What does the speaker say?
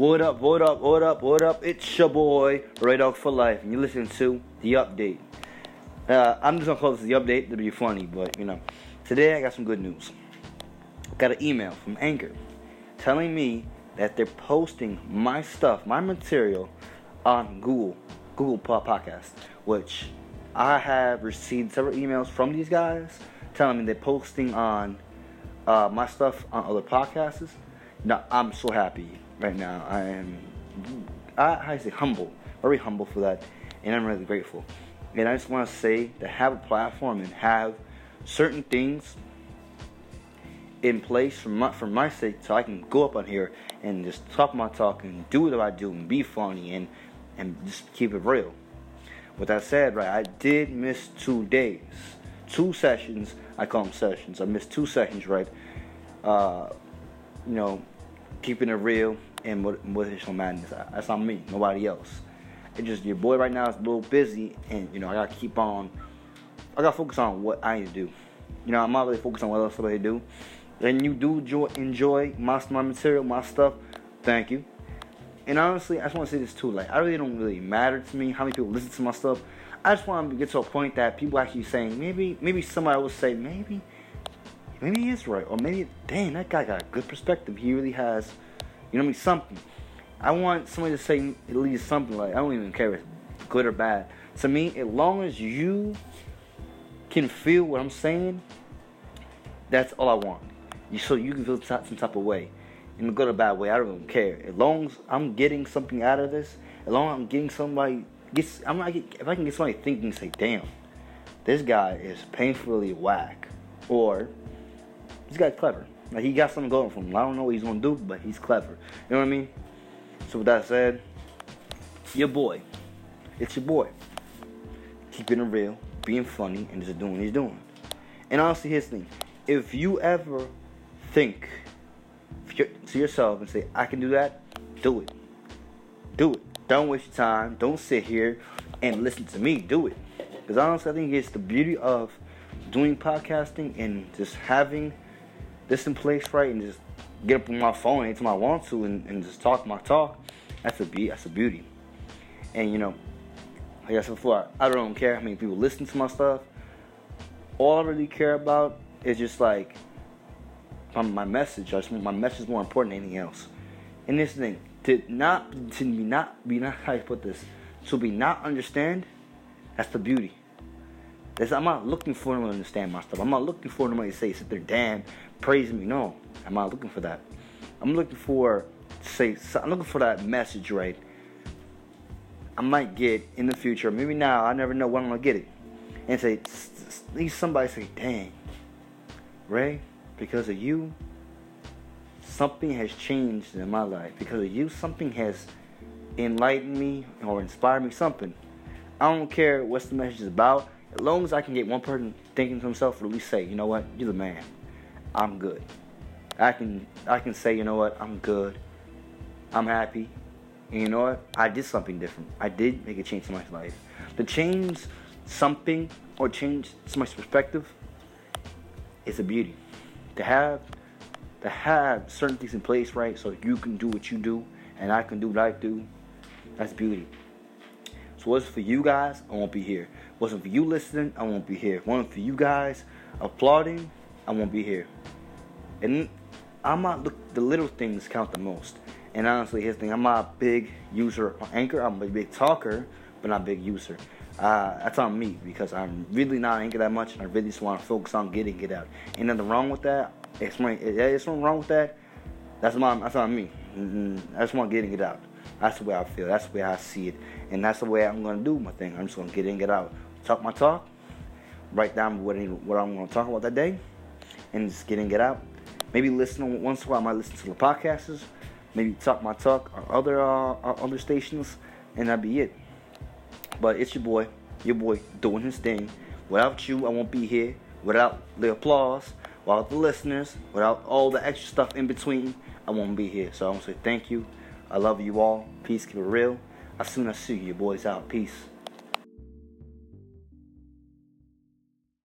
What up, what up, what up, what up? It's your boy, Ray Dog for Life, and you're listening to The Update. Uh, I'm just gonna call this The Update to be funny, but you know, today I got some good news. Got an email from Anchor telling me that they're posting my stuff, my material, on Google, Google Podcast, which I have received several emails from these guys telling me they're posting on uh, my stuff on other podcasts. Now, I'm so happy right now. I am, I, I say humble, very humble for that, and I'm really grateful. And I just want to say to have a platform and have certain things in place for my for my sake, so I can go up on here and just talk my talk and do what I do and be funny and and just keep it real. With that said, right, I did miss two days, two sessions. I call them sessions. I missed two sessions, right? Uh, you know, keeping it real and motivational madness. That's on me, nobody else. It's just your boy right now is a little busy, and you know I gotta keep on. I gotta focus on what I need to do. You know I'm not really focused on what else somebody do. And you do enjoy, enjoy my my material, my stuff. Thank you. And honestly, I just want to say this too. Like I really don't really matter to me how many people listen to my stuff. I just want to get to a point that people actually saying maybe maybe somebody will say maybe maybe he is right or maybe dang that guy got a good perspective. He really has you know what I mean? Something. I want somebody to say at least something like I don't even care if it's good or bad. To me, as long as you can feel what I'm saying, that's all I want. You so you can feel some type of way, in a good or bad way. I don't even care. As long as I'm getting something out of this, as long as I'm getting somebody gets, I'm if I can get somebody thinking, say, damn, this guy is painfully whack, or this guy's clever. Like he got something going for him. I don't know what he's gonna do, but he's clever. You know what I mean? So with that said, your boy, it's your boy. Keeping it real, being funny, and just doing what he's doing. And honestly, his thing: if you ever think to yourself and say, "I can do that," do it. Do it. Don't waste your time. Don't sit here and listen to me. Do it. Because honestly, I think it's the beauty of doing podcasting and just having this in place right and just get up on my phone anytime I want to and, and just talk my talk, that's a be that's a beauty. And you know, like I said before, I, don't care how many people listen to my stuff. All I really care about is just like my, my message. I just my message is more important than anything else. And this thing to not to be not be not how you put this to be not understand. That's the beauty. I'm not looking for them to understand my stuff. I'm not looking for somebody to say, sit there, damn, praise me. No, I'm not looking for that. I'm looking for say I'm looking for that message, right? I might get in the future, maybe now. I never know when I'm gonna get it, and say, at least somebody say, dang, Ray, because of you, something has changed in my life. Because of you, something has enlightened me or inspired me. Something. I don't care what the message is about as long as I can get one person thinking to himself, at least say, you know what, you're the man. I'm good. I can I can say, you know what, I'm good. I'm happy. And you know what? I did something different. I did make a change in my life. To change something or change somebody's perspective is a beauty. To have to have certain things in place, right, so you can do what you do and I can do what I do, that's beauty. So what's for you guys, I won't be here. Wasn't for you listening, I won't be here. Wasn't for you guys applauding, I won't be here. And I'm not the, the little things count the most. And honestly, here's the thing: I'm not a big user on Anchor. I'm a big talker, but not a big user. Uh, that's on me because I'm really not Anchor that much, and I really just want to focus on getting it out. Ain't nothing wrong with that. It's my, it's nothing wrong with that. That's my, that's on me. Mm-hmm. I just want getting it out. That's the way I feel. That's the way I see it, and that's the way I'm gonna do my thing. I'm just gonna get in, get out talk my talk, write down what, what I'm going to talk about that day, and just get in, get out. Maybe listen once in a while. I might listen to the podcasts, maybe talk my talk on other uh, other stations, and that'd be it. But it's your boy, your boy doing his thing. Without you, I won't be here. Without the applause, without the listeners, without all the extra stuff in between, I won't be here. So I want to say thank you. I love you all. Peace. Keep it real. As soon as I see you, boys out. Peace.